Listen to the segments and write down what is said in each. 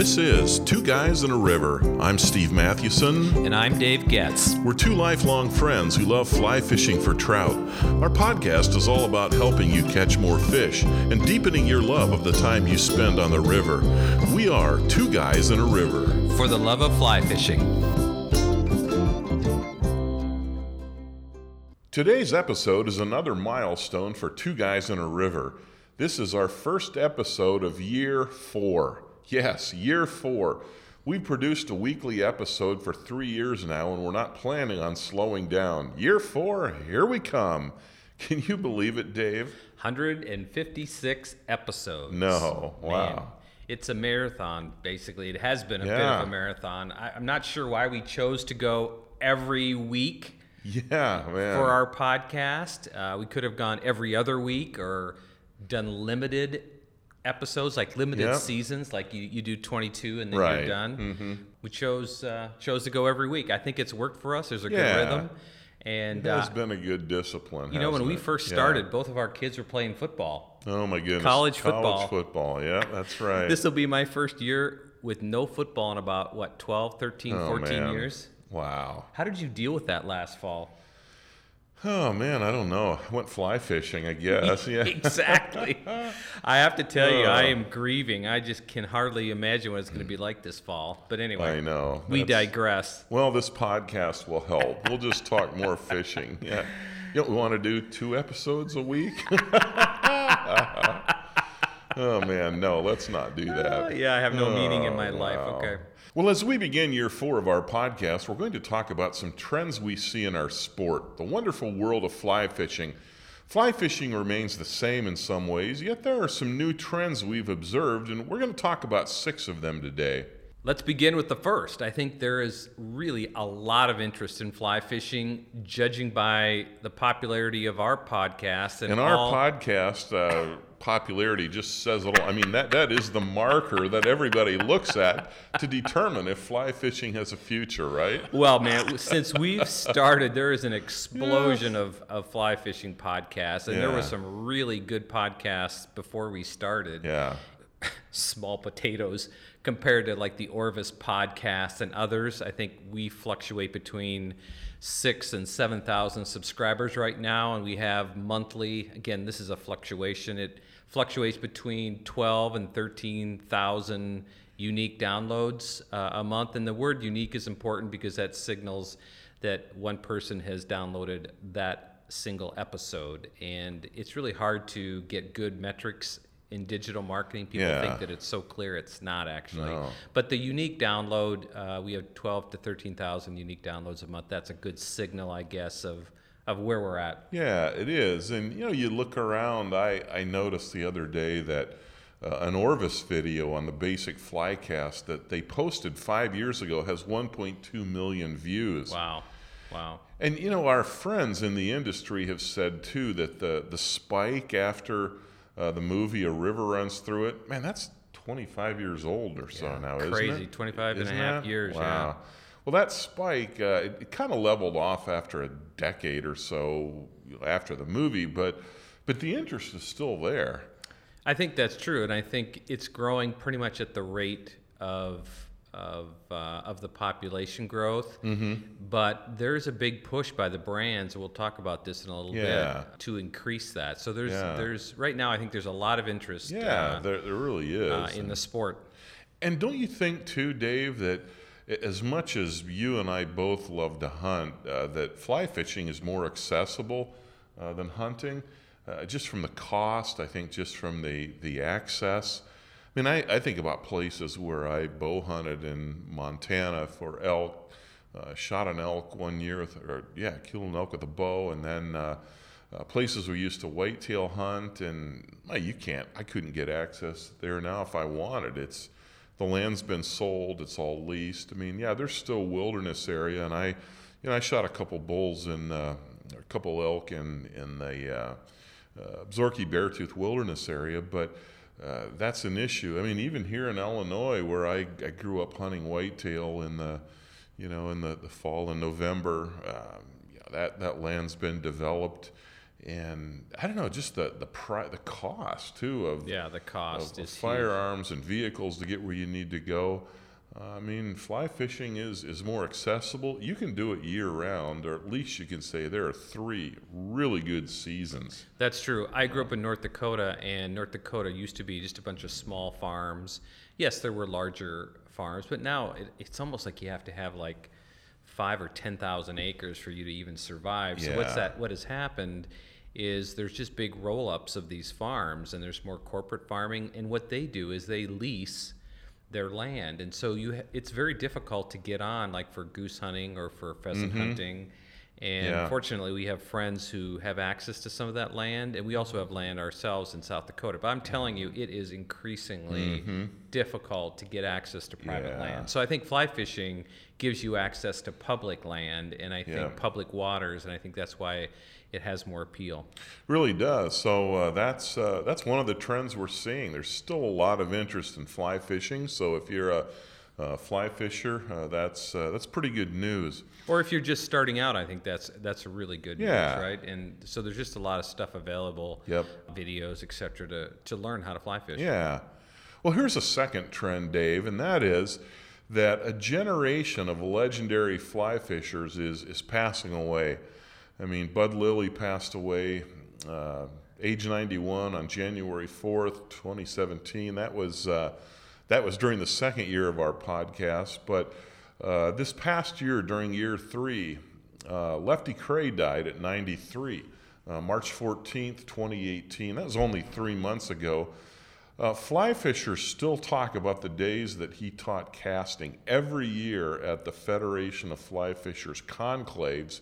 This is Two Guys in a River. I'm Steve Mathewson. And I'm Dave Getz. We're two lifelong friends who love fly fishing for trout. Our podcast is all about helping you catch more fish and deepening your love of the time you spend on the river. We are Two Guys in a River. For the love of fly fishing. Today's episode is another milestone for Two Guys in a River. This is our first episode of year four. Yes, year four. We've produced a weekly episode for three years now, and we're not planning on slowing down. Year four, here we come. Can you believe it, Dave? 156 episodes. No, wow. Man, it's a marathon, basically. It has been a bit of a marathon. I, I'm not sure why we chose to go every week Yeah, man. for our podcast. Uh, we could have gone every other week or done limited episodes, like limited Yep. seasons, like you, you do 22 and then Right. you're done. We chose uh, chose to go every week. I think it's worked for us. There's a Yeah. good rhythm. And it has uh, been a good discipline. you know, when hasn't we it? first Yeah. started, both of our kids were playing football. oh my goodness, college football. College football, yeah, that's right. This will be my first year with no football in about, what, 12, 13, Oh, 14 man. years? Wow. How did you deal with that last fall? Oh man, I don't know. I went fly fishing, I guess. Yeah. exactly. I have to tell you, I am grieving. I just can hardly imagine what it's going to be like this fall. But anyway, I know. we That's- digress. Well, this podcast will help. We'll just talk more fishing. Yeah. You know, we want to do two episodes a week? oh, man. No, let's not do that. Yeah, I have no meaning in my Oh, life. Okay. Well, as we begin year four of our podcast, we're going to talk about some trends we see in our sport, the wonderful world of fly fishing. Fly fishing remains the same in some ways, yet there are some new trends we've observed, and we're going to talk about six of them today. Let's begin with the first. I think there is really a lot of interest in fly fishing, judging by the popularity of our podcast and, And our all- podcast uh, popularity just says it all. I mean, that, that is the marker that everybody looks at to determine if fly fishing has a future, right? Well, man, since we've started, there is an explosion of, of fly fishing podcasts, and there Yeah. was some really good podcasts before we started. Yeah. Small potatoes compared to like the Orvis podcast and others. I think we fluctuate between six and seven thousand subscribers right now, and we have monthly. Again, this is a fluctuation. It fluctuates between twelve and thirteen thousand unique downloads uh, a month. And the word unique is important because that signals that one person has downloaded that single episode. And it's really hard to get good metrics in digital marketing. People Yeah. think that it's so clear. It's not actually. No. But the unique download, uh, we have 12 to 13,000 unique downloads a month. That's a good signal, I guess, of, of where we're at. Yeah, it is. And you know, you look around. I, I noticed the other day that uh, an Orvis video on the basic flycast that they posted five years ago has 1.2 million views. Wow. Wow. And you know, our friends in the industry have said too that the the spike after uh, the movie A River Runs Through It, man, that's 25 years old or so now, isn't Crazy. it? 25 and a half that? years, Wow. yeah. Well, that spike, uh, it, it kind of leveled off after a decade or so after the movie, but but the interest is still there. I think that's true, and I think it's growing pretty much at the rate of of uh, of the population growth. Mm-hmm. But there's a big push by the brands. We'll talk about this in a little Yeah. bit to increase that. So there's Yeah. there's right now I think there's a lot of interest. Yeah, uh, there, there really is. uh, in the sport. And don't you think too, Dave, that as much as you and I both love to hunt, uh, that fly fishing is more accessible uh, than hunting, uh, just from the cost. I think just from the the access. I mean, I, I think about places where I bow hunted in Montana for elk, uh, shot an elk one year, with, or yeah, killed an elk with a bow, and then. Uh, uh, places we used to whitetail hunt, and well, you can't. I couldn't get access there now if I wanted. It's the land's been sold. It's all leased. I mean, yeah, there's still wilderness area, and I, you know, I shot a couple bulls and uh, a couple elk in in the uh, uh, Absaroka Beartooth Wilderness area, but. Uh, that's an issue. I mean, even here in Illinois, where I, I grew up hunting whitetail in the, you know, in the, the fall in November, um, yeah, that that land's been developed, and I don't know, just the the pri- the cost too of Yeah, the cost of, of is huge. firearms and vehicles to get where you need to go. Uh, I mean, fly fishing is is more accessible. You can do it year round, or at least you can say there are three really good seasons. That's true. I grew up in North Dakota, and North Dakota used to be just a bunch of small farms. Yes, there were larger farms, but now it, it's almost like you have to have like five or ten thousand acres for you to even survive. So what's that? What has happened is there's just big roll-ups of these farms, and there's more corporate farming. And what they do is they lease their land, and so you ha- it's very difficult to get on, like for goose hunting or for pheasant hunting. And Yeah. fortunately, we have friends who have access to some of that land, and we also have land ourselves in South Dakota. But I'm telling you, it is increasingly difficult to get access to private Mm-hmm. Yeah. land. So I think fly fishing gives you access to public land, and I think Yeah. public waters, and I think that's why it has more appeal. Really does. So uh, that's uh, that's one of the trends we're seeing. There's still a lot of interest in fly fishing. So if you're a, a fly fisher, uh, that's uh, that's pretty good news. Or if you're just starting out, I think that's that's a really good Yeah. news, right? And so there's just a lot of stuff available, Yep. videos, et cetera, to, to learn how to fly fish. Yeah. Well, here's a second trend, Dave, and that is that a generation of legendary fly fishers is, is passing away. I mean, Bud Lilly passed away uh, age 91 on January 4th, 2017. That was, uh, that was during the second year of our podcast. But uh, this past year, during year three, uh, Lefty Kreh died at 93, uh, March 14th, 2018. That was only three months ago. Uh, fly fishers still talk about the days that he taught casting every year at the Federation of Fly Fishers conclaves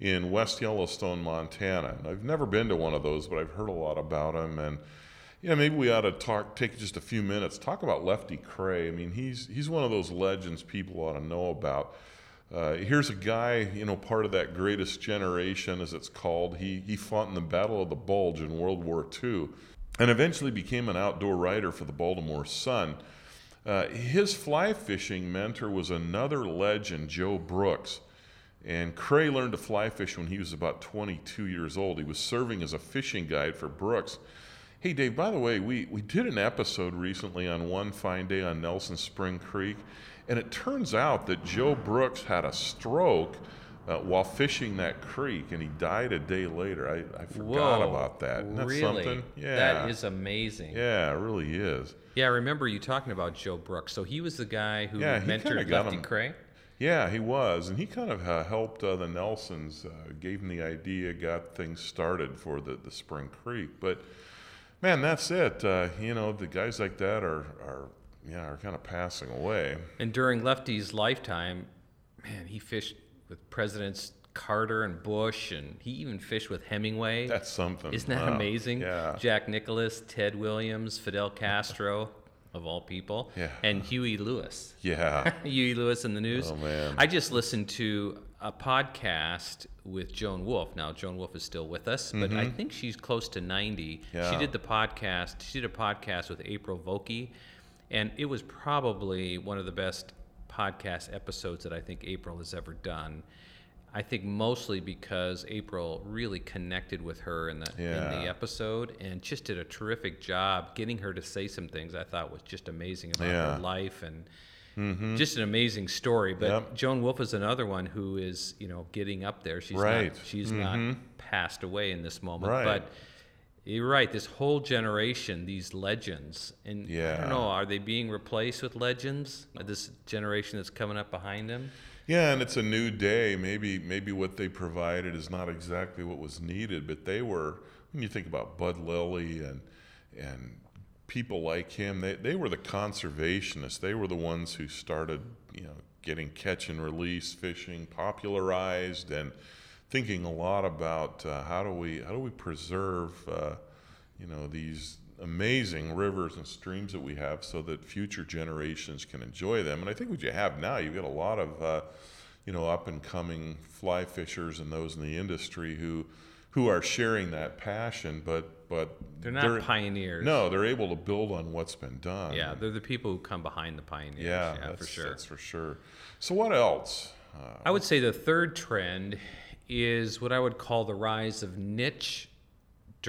in West Yellowstone, Montana. And I've never been to one of those, but I've heard a lot about them. And you know, maybe we ought to talk, take just a few minutes, talk about Lefty Kreh. I mean, he's he's one of those legends people ought to know about. Uh, here's a guy, you know, part of that greatest generation, as it's called. He he fought in the Battle of the Bulge in World War II, and eventually became an outdoor writer for the Baltimore Sun. Uh, his fly fishing mentor was another legend, Joe Brooks. And Kreh learned to fly fish when he was about 22 years old. He was serving as a fishing guide for Brooks. Hey, Dave, by the way, we, we did an episode recently on One Fine Day on Nelson Spring Creek, and it turns out that Joe Brooks had a stroke uh, while fishing that creek, and he died a day later. I, I forgot Whoa, about that. Isn't that really? something? Yeah. That is amazing. Yeah, it really is. Yeah, I remember you talking about Joe Brooks. So he was the guy who Yeah, mentored Lefty him- Kreh. Yeah, he was, and he kind of uh, helped uh, the Nelsons, uh, gave them the idea, got things started for the, the Spring Creek. But man, that's it. Uh, you know, the guys like that are are yeah are kind of passing away. And during Lefty's lifetime, man, he fished with Presidents Carter and Bush, and he even fished with Hemingway. That's something. Isn't that Wow. amazing? Yeah. Jack Nicklaus, Ted Williams, Fidel Castro, of all people, Yeah. and Huey Lewis. Yeah. Huey Lewis in the news. Oh, man. I just listened to a podcast with Joan Wulff. Now Joan Wulff is still with us, but I think she's close to 90. She Mm-hmm. Did the podcast. She did a podcast with April Vokey, and it was probably one of the best podcast episodes that I think April has ever done. I think mostly because April really connected with her in the in the episode and just did a terrific job getting her to say some things I thought was just amazing about Yeah. her life and mm-hmm. just an amazing story. But Yep. Joan Wulff is another one who is, you know, getting up there. She's Right. not she's not mm-hmm. passed away in this moment. Right. But you're right, this whole generation, these legends, and yeah. I don't know, are they being replaced with legends? This generation that's coming up behind them? Yeah, and it's a new day. Maybe maybe what they provided is not exactly what was needed, but they were. When you think about Bud Lilly and and people like him, they they were the conservationists. They were the ones who started, you know, getting catch and release fishing popularized and thinking a lot about uh, how do we how do we preserve, uh, you know, these amazing rivers and streams that we have so that future generations can enjoy them. And I think what you have now, you've got a lot of, uh, you know, up and coming fly fishers and those in the industry who, who are sharing that passion, but, but They're not they're, pioneers. No, they're able to build on what's been done. Yeah, they're the people who come behind the pioneers. yeah, Yeah, that's, for sure. That's for sure. So what else? Uh, I would say the third trend is what I would call the rise of niche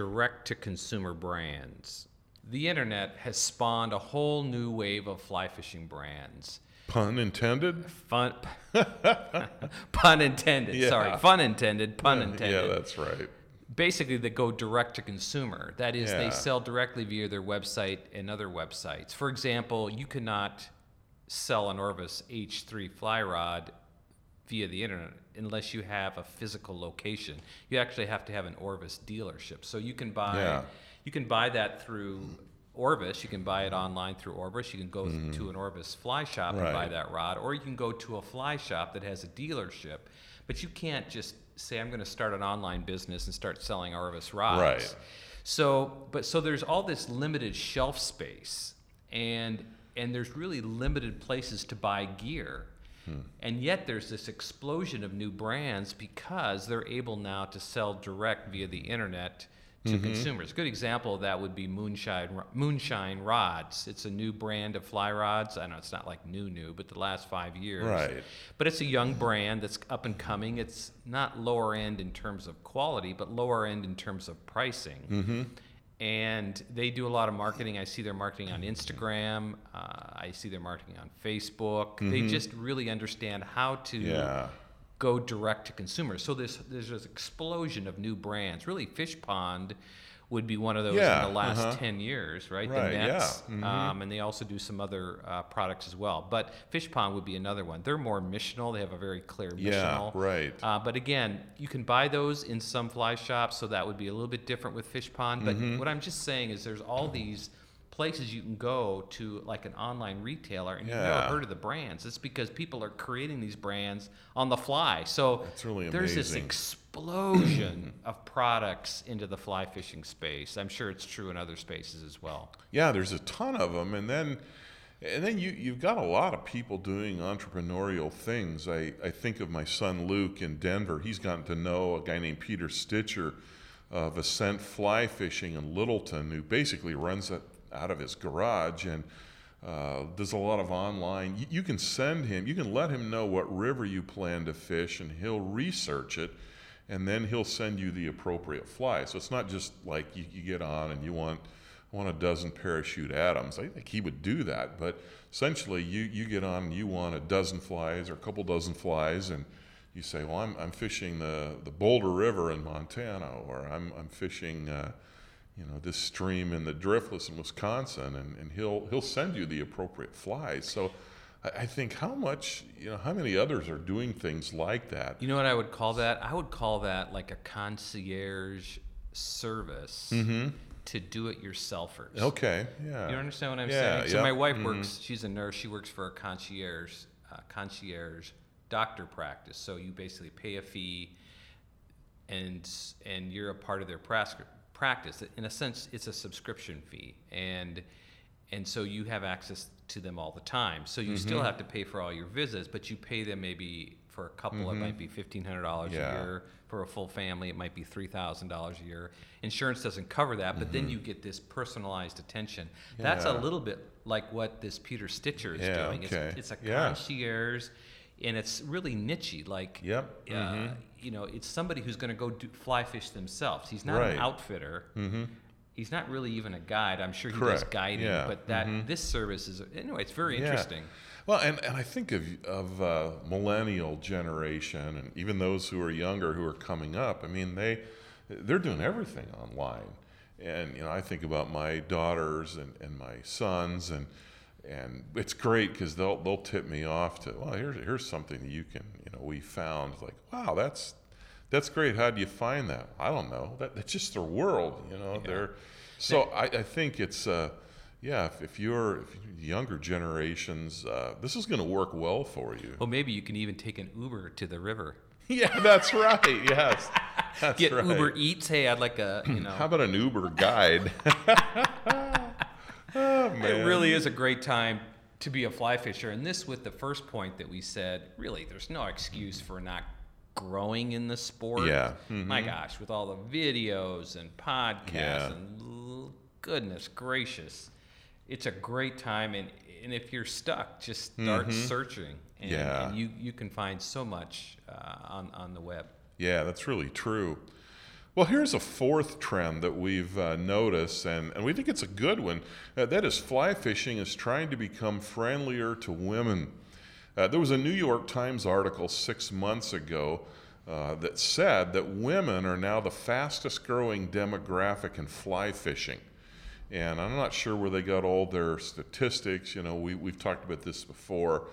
direct to consumer brands. The internet has spawned a whole new wave of fly fishing brands. Pun intended? Fun, pun intended. Yeah. Sorry, fun intended. Pun Yeah, intended. Yeah, that's right. basically they go direct to consumer. That is, Yeah. they sell directly via their website and other websites. For example, you cannot sell an Orvis H3 fly rod via the internet unless you have a physical location. You actually have to have an Orvis dealership. So you can buy Yeah. you can buy that through Orvis. You can buy it online through Orvis. You can go to an Orvis fly shop and buy Mm-hmm. That rod, or you can go to a fly shop that has a dealership. But you can't just say, "I'm going to start an online business and start selling Orvis rods." Right. So, but so there's all this limited shelf space, and and there's really limited places to buy gear. And yet there's this explosion of new brands because they're able now to sell direct via the internet to consumers. Good example of that would be Moonshine Moonshine Rods. It's a new brand of fly rods. I know it's not like new new, but the last 5 years. Right. But it's a young brand that's up and coming. It's not lower end in terms of quality, but lower end in terms of pricing. Mm-hmm. And they do a lot of marketing. I see their marketing on Instagram. Uh, I see their marketing on Facebook. They just really understand how to Mm-hmm. Yeah. go direct to consumers. So there's there's this explosion of new brands. Really, Fishpond would be one of those Yeah, in the last uh-huh. 10 years, right? Right, the yeah, nets. mhm. Um, and they also do some other uh, products as well. But Fishpond would be another one. They're more missional. They have a very clear Yeah, right. Uh, but again, you can buy those in some fly shops, so that would be a little bit different with Fishpond. But Mm-hmm. what I'm just saying is there's all these places you can go to like an online retailer and you've never heard of the brands. It's because people are creating these brands on the fly. So That's really there's this amazing. Explosion of products into the fly fishing space. I'm sure it's true in other spaces as well. Yeah, there's a ton of them, and then and then you you've got a lot of people doing entrepreneurial things. I I think of my son Luke in Denver. He's gotten to know a guy named Peter Stitcher of Ascent Fly Fishing in Littleton, who basically runs it out of his garage and. Uh, does a lot of online. You, you can send him, you can let him know what river you plan to fish, and he'll research it, and then he'll send you the appropriate fly. So it's not just like you, you get on and you want want a dozen parachute Adams. I think he would do that, but essentially you you get on and you want a dozen flies or a couple dozen flies, and you say, well, I'm, I'm fishing the, the Boulder River in Montana, or I'm, I'm fishing. Uh, you know this stream in the driftless in Wisconsin, and, and he'll he'll send you the appropriate flies. So I, think how much you know how many others are doing things like that. You know what I would call that? I would call that like a concierge service to do it yourselfers. Okay, yeah. You understand what I'm Yeah, saying? So yep, my wife mhm. works. She's a nurse. She works for a concierge, uh, concierge doctor practice. So you basically pay a fee, and and you're a part of their practice. In a sense, it's a subscription fee, and and so you have access to them all the time. So you still Mm-hmm. have to pay for all your visits, but you pay them maybe for a couple. It might be fifteen hundred dollars Mm-hmm. Yeah. a year. For a full family, it might be three thousand dollars a year. Insurance doesn't cover that, but then you get this personalized attention. That's a Mm-hmm. Little bit like what this Peter Stitcher is Yeah, doing. okay. It's, it's a Yeah. concierge, and it's really nichey. Like, Yep, uh, mhm. you know, it's somebody who's going to go do, fly fish themselves. He's not Right. an outfitter. Mm-hmm. He's not really even a guide. I'm sure he Correct, does guiding, yeah, but that this service is anyway. It's very Yeah. interesting. Well, and, and I think of, of uh, millennial generation and even those who are younger who are coming up. I mean, they they're doing everything online, and you know I think about my daughters and, and my sons, and and it's great because they'll they'll tip me off to well here's here's something that you can you know we found like wow that's that's great how do you find that I don't know that that's just their world you know they're so I, I think it's uh, yeah if, if you're if you're younger generations uh, this is going to work well for you Well, maybe you can even take an Uber to the river. yeah that's right yes that's Get right. Uber Eats. Hey, I'd like a you know. how about an Uber guide oh, man. It really is a great time to be a fly fisher. And this, with the first point that we said, really, there's no excuse for not growing in the sport. Yeah. My gosh, with all the videos and podcasts Yeah. and l- goodness gracious, it's a great time. And, and if you're stuck, just start searching. And, Yeah. and you, you can find so much uh, on, on the web. Yeah, that's really true. Well, here's a fourth trend that we've uh, noticed, and, and we think it's a good one. Uh, that is, fly fishing is trying to become friendlier to women. Uh, there was a New York Times article six months ago uh, that said that women are now the fastest growing demographic in fly fishing. And I'm not sure where they got all their statistics. You know, we, we've talked about this before.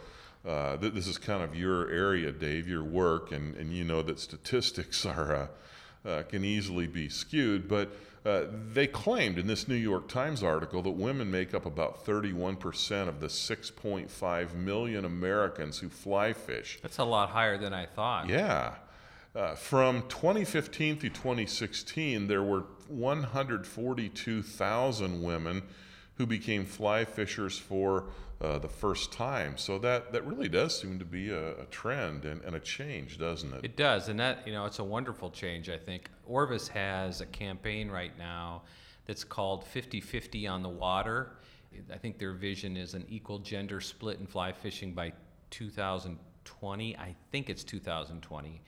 Uh, th- this is kind of your area, Dave, your work, and, and you know that statistics are uh, uh, can easily be skewed. But uh, they claimed in this New York Times article that women make up about 31% of the 6.5 million Americans who fly fish. That's a lot higher than I thought. Yeah. Uh, from 2015 through 2016, there were 142,000 women who became fly fishers for uh, the first time. So that, that really does seem to be a, a trend and, and, a change, doesn't it? It does, and that you know it's a wonderful change. I think Orvis has a campaign right now that's called 50-50 on the water. I think their vision is an equal gender split in fly fishing by 2020. I think it's 2020.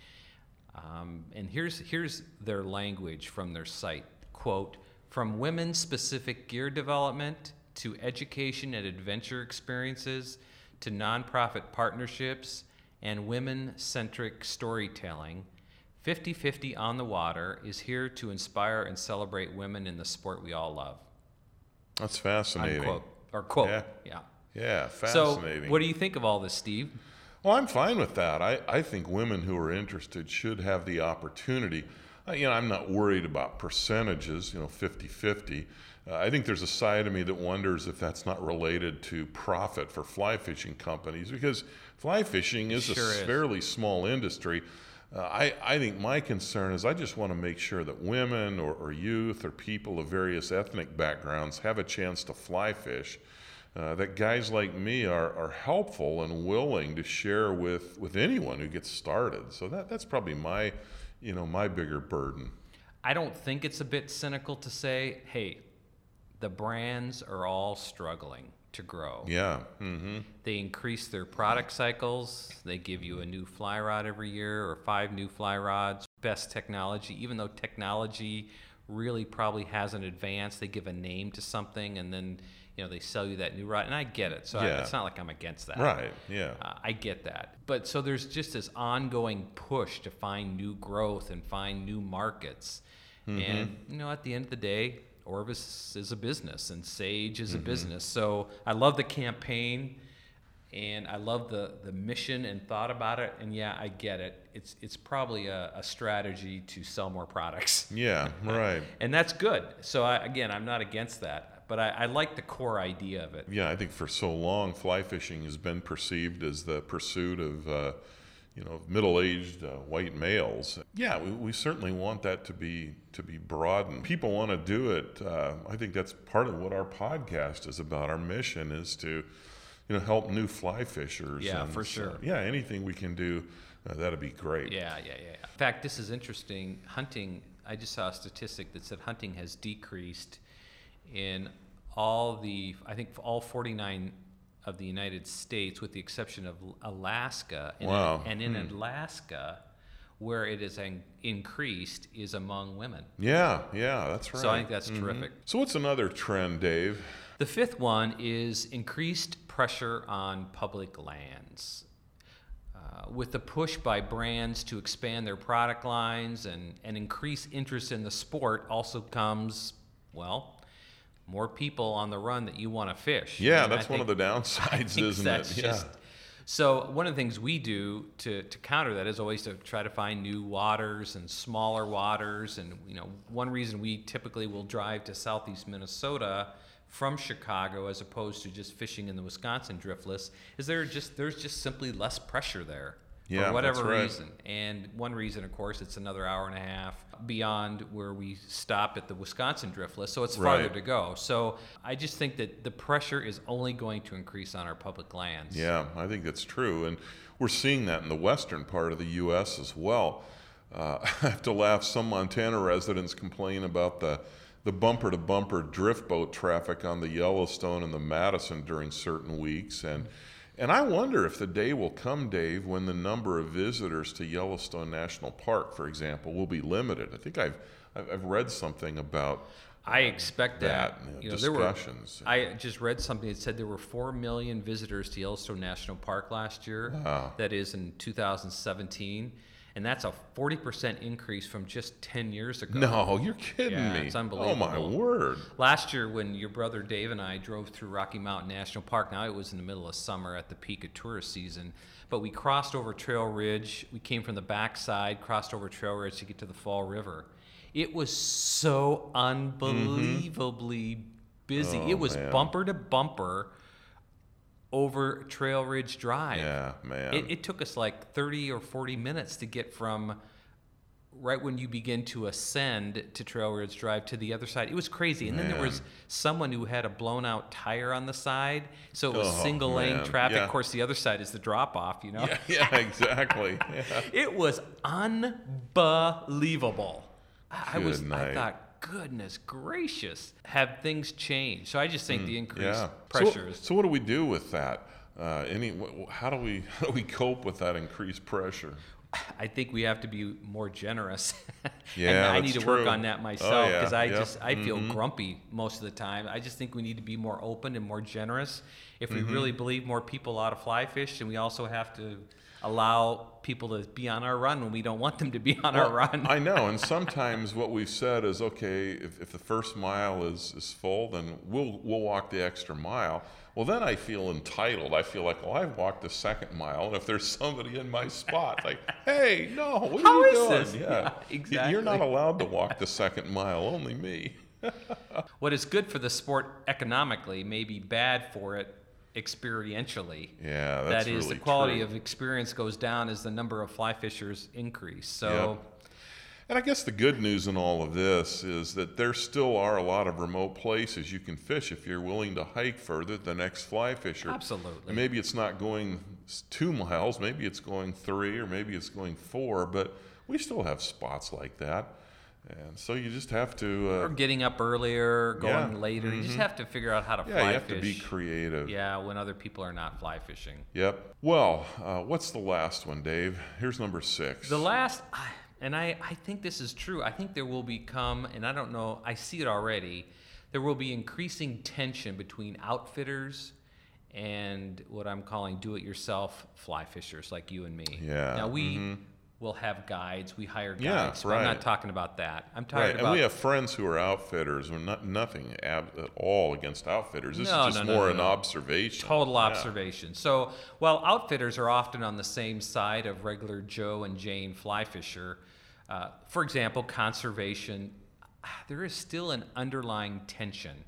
Um, and here's here's their language from their site. Quote from women specific gear development to education and adventure experiences to nonprofit partnerships and women centric storytelling, 50 50 on the Water is here to inspire and celebrate women in the sport we all love. That's fascinating. Unquote. Or quote. Yeah. Yeah, yeah fascinating. So, what do you think of all this, Steve? Well, I'm fine with that. I, I think women who are interested should have the opportunity uh, you know, I'm not worried about percentages, you know, 50 50. Uh, I think there's a side of me that wonders if that's not related to profit for fly fishing companies because fly fishing is sure a is. fairly small industry. Uh, I, I think my concern is I just want to make sure that women or, or youth or people of various ethnic backgrounds have a chance to fly fish. Uh, that guys like me are, are helpful and willing to share with, with anyone who gets started. So that, that's probably my you know, my bigger burden. I don't think it's a bit cynical to say, hey, the brands are all struggling to grow. Yeah. Mm-hmm. They increase their product cycles. They give you a new fly rod every year or five new fly rods, best technology, even though technology really probably hasn't advanced. They give a name to something and then you know they sell you that new rod and i get it so yeah. I, it's not like i'm against that right yeah uh, i get that but so there's just this ongoing push to find new growth and find new markets mm-hmm. and you know at the end of the day orvis is a business and sage is mm-hmm. a business so i love the campaign and I love the the mission and thought about it. And yeah, I get it. It's it's probably a, a strategy to sell more products. Yeah, right. and that's good. So I, again, I'm not against that but I, I, like the core idea of it. Yeah, I think for so long, fly fishing has been perceived as the pursuit of, uh, you know, middle-aged uh, white males. Yeah, we, we, certainly want that to be to be broadened. People want to do it. Uh, I think that's part of what our podcast is about. Our mission is to, you know, help new fly fishers. Yeah, and, for sure. yeah, anything we can do, uh, that'd be great. Yeah, yeah, yeah. In fact, this is interesting. Hunting. I just saw a statistic that said hunting has decreased in all the, I think all 49 of the United States, with the exception of Alaska. And, wow. and in hmm. Alaska, where it is increased is among women. Yeah, yeah, that's right. So I think that's mm-hmm. terrific. So what's another trend, Dave? The fifth one is increased pressure on public lands. Uh, with the push by brands to expand their product lines and, and increase interest in the sport also comes, well, more people on the run that you want to fish. Yeah, and that's one of the downsides, isn't it? Just, yeah. So one of the things we do to, to counter that is always to try to find new waters and smaller waters. And you know, one reason we typically will drive to southeast Minnesota from Chicago as opposed to just fishing in the Wisconsin driftless is there just there's just simply less pressure there yeah, for whatever right. reason. And one reason, of course, it's another hour and a half beyond where we stop at the Wisconsin driftless, so it's farther right. to go. So I just think that the pressure is only going to increase on our public lands. Yeah, I think that's true, and we're seeing that in the western part of the U.S. as well. Uh, I have to laugh. Some Montana residents complain about the the bumper to bumper drift boat traffic on the Yellowstone and the Madison during certain weeks, and and I wonder if the day will come, Dave, when the number of visitors to Yellowstone National Park, for example, will be limited. I think I've I've, read something about I expect that. that, you know, there were. discussions. I just read something that said there were four million visitors to Yellowstone National Park last year. Wow. That is in 2017, and that's a 40% increase from just 10 years ago. no, you're kidding Yeah, me. it's unbelievable. Oh my word. Last year, when your brother Dave and I drove through Rocky Mountain National Park, now it was in the middle of summer at the peak of tourist season, but we crossed over Trail Ridge. We came from the backside, crossed over Trail Ridge to get to the Fall River. It was so mm-hmm. unbelievably busy. Oh, it was man. bumper to bumper over Trail Ridge Drive. Yeah, man. It, it took us like 30 or 40 minutes to get from right when you begin to ascend to Trail Ridge Drive to the other side. It was crazy. And then there was someone who had a blown out tire on the side. So it was Oh, single lane traffic. Yeah. Of course, the other side is the drop off, you know? yeah, yeah, exactly. Yeah. It was unbelievable. I I was, Good I night. thought, goodness gracious, have things changed? So I just think the increased Mm, Yeah. pressures. So, so what do we do with that? Uh, any, how do we how do we cope with that increased pressure? I think we have to be more generous. and Yeah, I need to work on that Oh, myself yeah, because I yep, Mm-hmm. just I feel grumpy most of the time. I just think we need to be more open and more generous. If Mm-hmm. we really believe more people ought to fly fish, and we also have to allow people to be on our run when we don't want them to be on our run. I know, and sometimes what we've said is, okay, if, if the first mile is, is full, then we'll we'll walk the extra mile. Well, then I feel entitled. I feel like, well, I've walked the second mile, and if there's somebody in my spot, like, hey, no, what How are you is doing? this? Yeah, Y- You're not allowed to walk the second mile, only me. what is good for the sport economically may be bad for it experientially. Yeah, that's that is really the quality true. of experience goes down as the number of fly fishers increase. So. And I guess the good news in all of this is that there still are a lot of remote places you can fish if you're willing to hike further the next fly fisher. Absolutely. And maybe it's not going two miles, maybe it's going three, or maybe it's going four, but we still have spots like that. And so you just have to, or uh, getting up earlier, going Yeah, Mm-hmm. later. You just have to figure out how to yeah, fly you have fish. to be creative. Yeah, when other people are not fly fishing. Yep. Well, uh, what's the last one, Dave? Here's number six. The last, and I, I think this is true. I think there will become, and I don't know, I see it already. There will be increasing tension between outfitters and what I'm calling do-it-yourself fly fishers like you and me. Yeah, Now we will have guides. We hire guides. Yeah, I'm not talking about that. I'm talking Right, about and we have friends who are outfitters. We're not nothing ab- at all against outfitters. This No, is just no, no, more no, an observation. Total Yeah. observation. So, while outfitters are often on the same side of regular Joe and Jane fly fisher, uh, for example, conservation, there is still an underlying tension.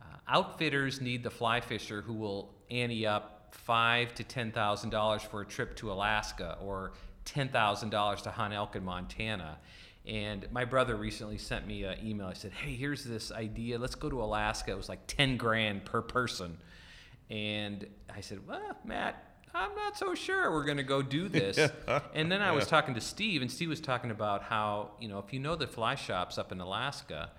Uh, outfitters need the fly fisher who will ante up five to ten thousand dollars for a trip to Alaska or ten thousand dollars to hunt elk in Montana. And my brother recently sent me an email. He said, "Hey, here's this idea. Let's go to Alaska. It was like ten grand per person." And I said, "Well, Matt, I'm not so sure we're going to go do this." and then I was Yeah. talking to Steve, and Steve was talking about how you know if you know the fly shops up in Alaska,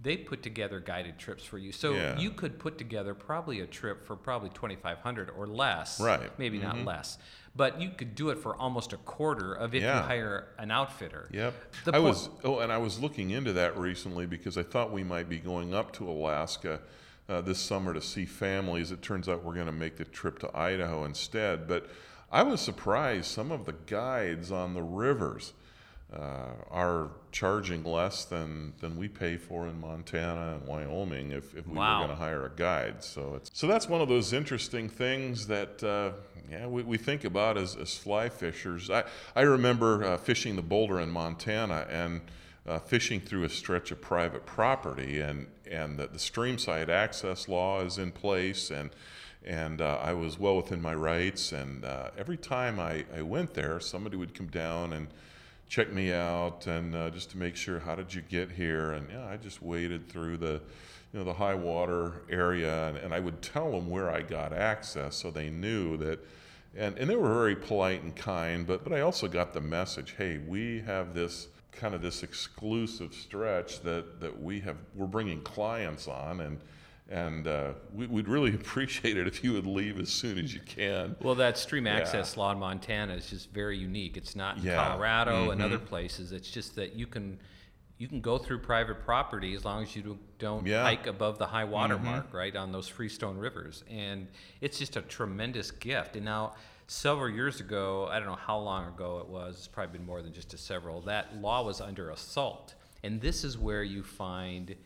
they put together guided trips for you. So Yeah. you could put together probably a trip for probably 2,500 or less. Right. Maybe not less, but you could do it for almost a quarter of if you hire an outfitter. Yep. The I po- was oh, and I was looking into that recently because I thought we might be going up to Alaska uh, this summer to see families. It turns out we're going to make the trip to Idaho instead. But I was surprised some of the guides on the rivers uh, are charging less than, than we pay for in Montana and Wyoming if, if we Wow. were going to hire a guide. So it's so that's one of those interesting things that uh, yeah we, we think about as, as fly fishers. I I remember uh, fishing the Boulder in Montana and uh, fishing through a stretch of private property and and the, the streamside access law is in place and. And uh, I was well within my rights, and uh, every time I, I went there, somebody would come down and check me out and uh, just to make sure how did you get here? And yeah i just waded through the you know the high water area and, and i would tell them where i got access so they knew that and, and they were very polite and kind but but i also got the message hey we have this kind of this exclusive stretch that that we have we're bringing clients on and and uh, we, we'd really appreciate it if you would leave as soon as you can Well, that stream access law in Montana is just very unique. It's not in Yeah. Mm-hmm. Colorado and other places. It's just that you can you can go through private property as long as you don't- Yeah. hike above the high water mark, right, on those freestone rivers. And it's just a tremendous gift. And now, several years ago, I don't know how long ago it was, it's probably been more than just a several, that law was under assault. And this is where you find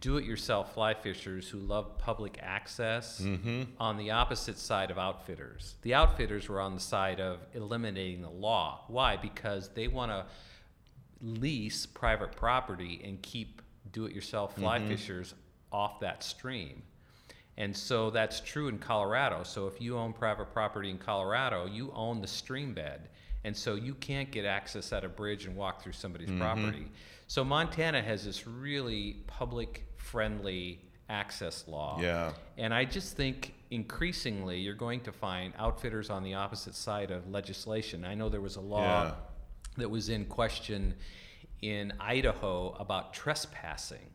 do-it-yourself fly fishers who love public access mm-hmm. on the opposite side of outfitters. The outfitters were on the side of eliminating the law. Why? Because they want to lease private property and keep do-it-yourself fly mm-hmm. fishers off that stream. And so that's true in Colorado. So if you own private property in Colorado, you own the stream bed. And so you can't get access at a bridge and walk through somebody's mm-hmm. property. So Montana has this really public friendly access law. Yeah. And I just think increasingly you're going to find outfitters on the opposite side of legislation. I know there was a law Yeah. that was in question in Idaho about trespassing,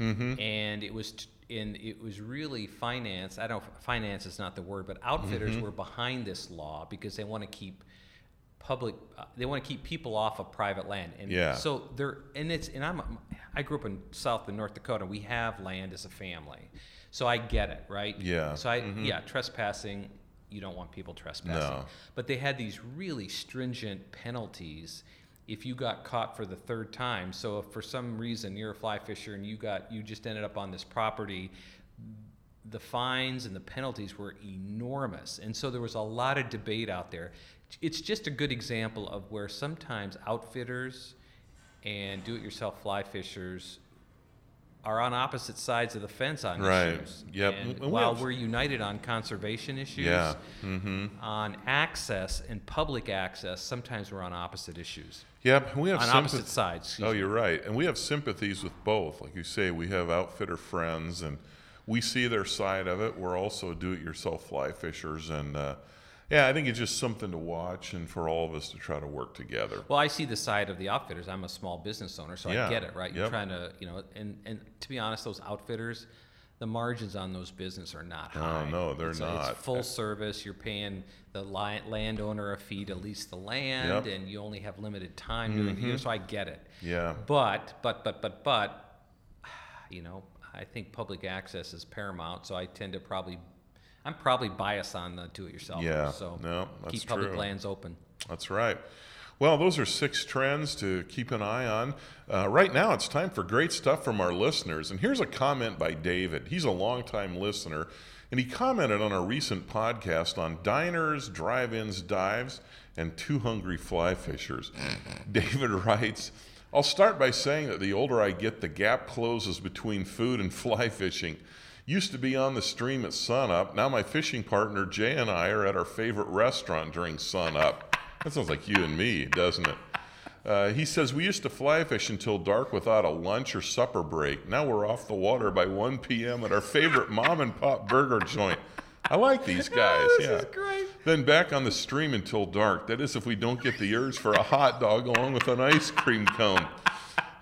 Mm-hmm. and it was t- in it was really finance. I don't finance is not the word, but outfitters Mm-hmm. were behind this law because they want to keep public uh, they want to keep people off of private land and Yeah. so they're and it's and i'm i grew up in south and north dakota we have land as a family so i get it right Yeah. so i yeah trespassing you don't want people trespassing No. but they had these really stringent penalties if you got caught for the third time so if for some reason you're a fly fisher and you got you just ended up on this property the fines and the penalties were enormous. And so there was a lot of debate out there. It's just a good example of where sometimes outfitters and do it yourself fly fishers are on opposite sides of the fence on Right. issues. Yep. And And we while have- we're united on conservation issues, Yeah. Mm-hmm. on access and public access, sometimes we're on opposite issues. Yep. We have On sympath- opposite sides. Oh, you're right. And we have sympathies with both. Like you say, we have outfitter friends and we see their side of it. We're also do it yourself fly fishers. And uh, yeah, I think it's just something to watch and for all of us to try to work together. Well, I see the side of the outfitters. I'm a small business owner, so Yeah. I get it, right? You're Yep. trying to, you know, and and to be honest, those outfitters, the margins on those business are not high. Oh, no, they're It's not. It's full service. You're paying the landowner a fee to lease the land, Yep. Mm-hmm. and you only have limited time doing it. You so I get it. Yeah. But but but but but, you know, I think public access is paramount. So I tend to probably, I'm probably biased on the do-it-yourself. Yeah. So No, keep public true. lands open. That's right. Well, those are six trends to keep an eye on. Uh, right now, it's time for great stuff from our listeners. And here's a comment by David. He's a longtime listener, and he commented on a recent podcast on diners, drive ins, dives, and too hungry fly fishers. David writes, I'll start by saying that the older I get, the gap closes between food and fly fishing. Used to be on the stream at sunup. Now my fishing partner Jay and I are at our favorite restaurant during sunup. That sounds like you and me, doesn't it? Uh, he says we used to fly fish until dark without a lunch or supper break. Now we're off the water by 1 p.m. at our favorite mom and pop burger joint. I like these guys. this yeah. is great. Then back on the stream until dark. That is, if we don't get the urge for a hot dog along with an ice cream cone.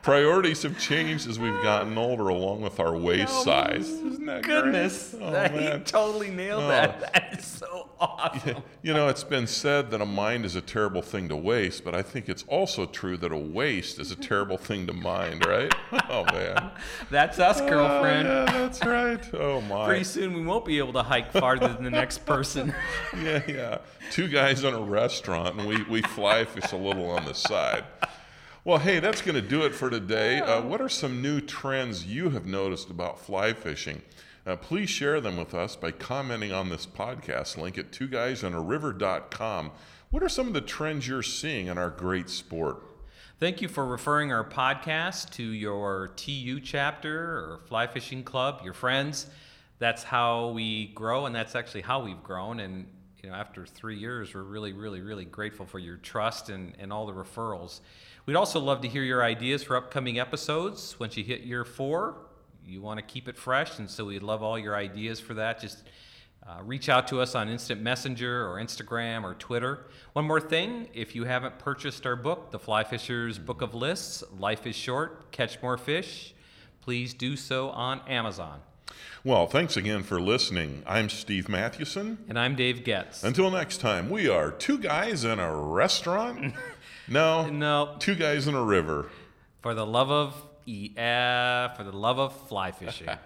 Priorities have changed as we've gotten older, along with our waist size. Isn't that great? Goodness, Oh, that- he man. totally nailed Oh. that. That is so awesome. You know, it's been said that a mind is a terrible thing to waste, but I think it's also true that a waste is a terrible thing to mind, right? Oh, man. That's us, oh, girlfriend. Oh, yeah, that's right. Oh, my. Pretty soon we won't be able to hike farther than the next person. Yeah, yeah. Two guys in a restaurant, and we, we fly fish a little on the side. Well, hey, that's going to do it for today. Uh, what are some new trends you have noticed about fly fishing? Uh, please share them with us by commenting on this podcast link at twoguysonariver.com. What are some of the trends you're seeing in our great sport? Thank you for referring our podcast to your TU chapter or fly fishing club, your friends. That's how we grow, and that's actually how we've grown. And you know, after three years, we're really, really, really grateful for your trust and, and all the referrals. We'd also love to hear your ideas for upcoming episodes. Once you hit year four, you want to keep it fresh, and so we'd love all your ideas for that. Just uh, reach out to us on Instant Messenger or Instagram or Twitter. One more thing if you haven't purchased our book, The Fly Fisher's Book of Lists Life is Short, Catch More Fish, please do so on Amazon. Well, thanks again for listening. I'm Steve Mathewson. And I'm Dave Getz. Until next time, we are two guys in a restaurant. No, no, two guys in a river. For the love of e- uh, for the love of fly fishing.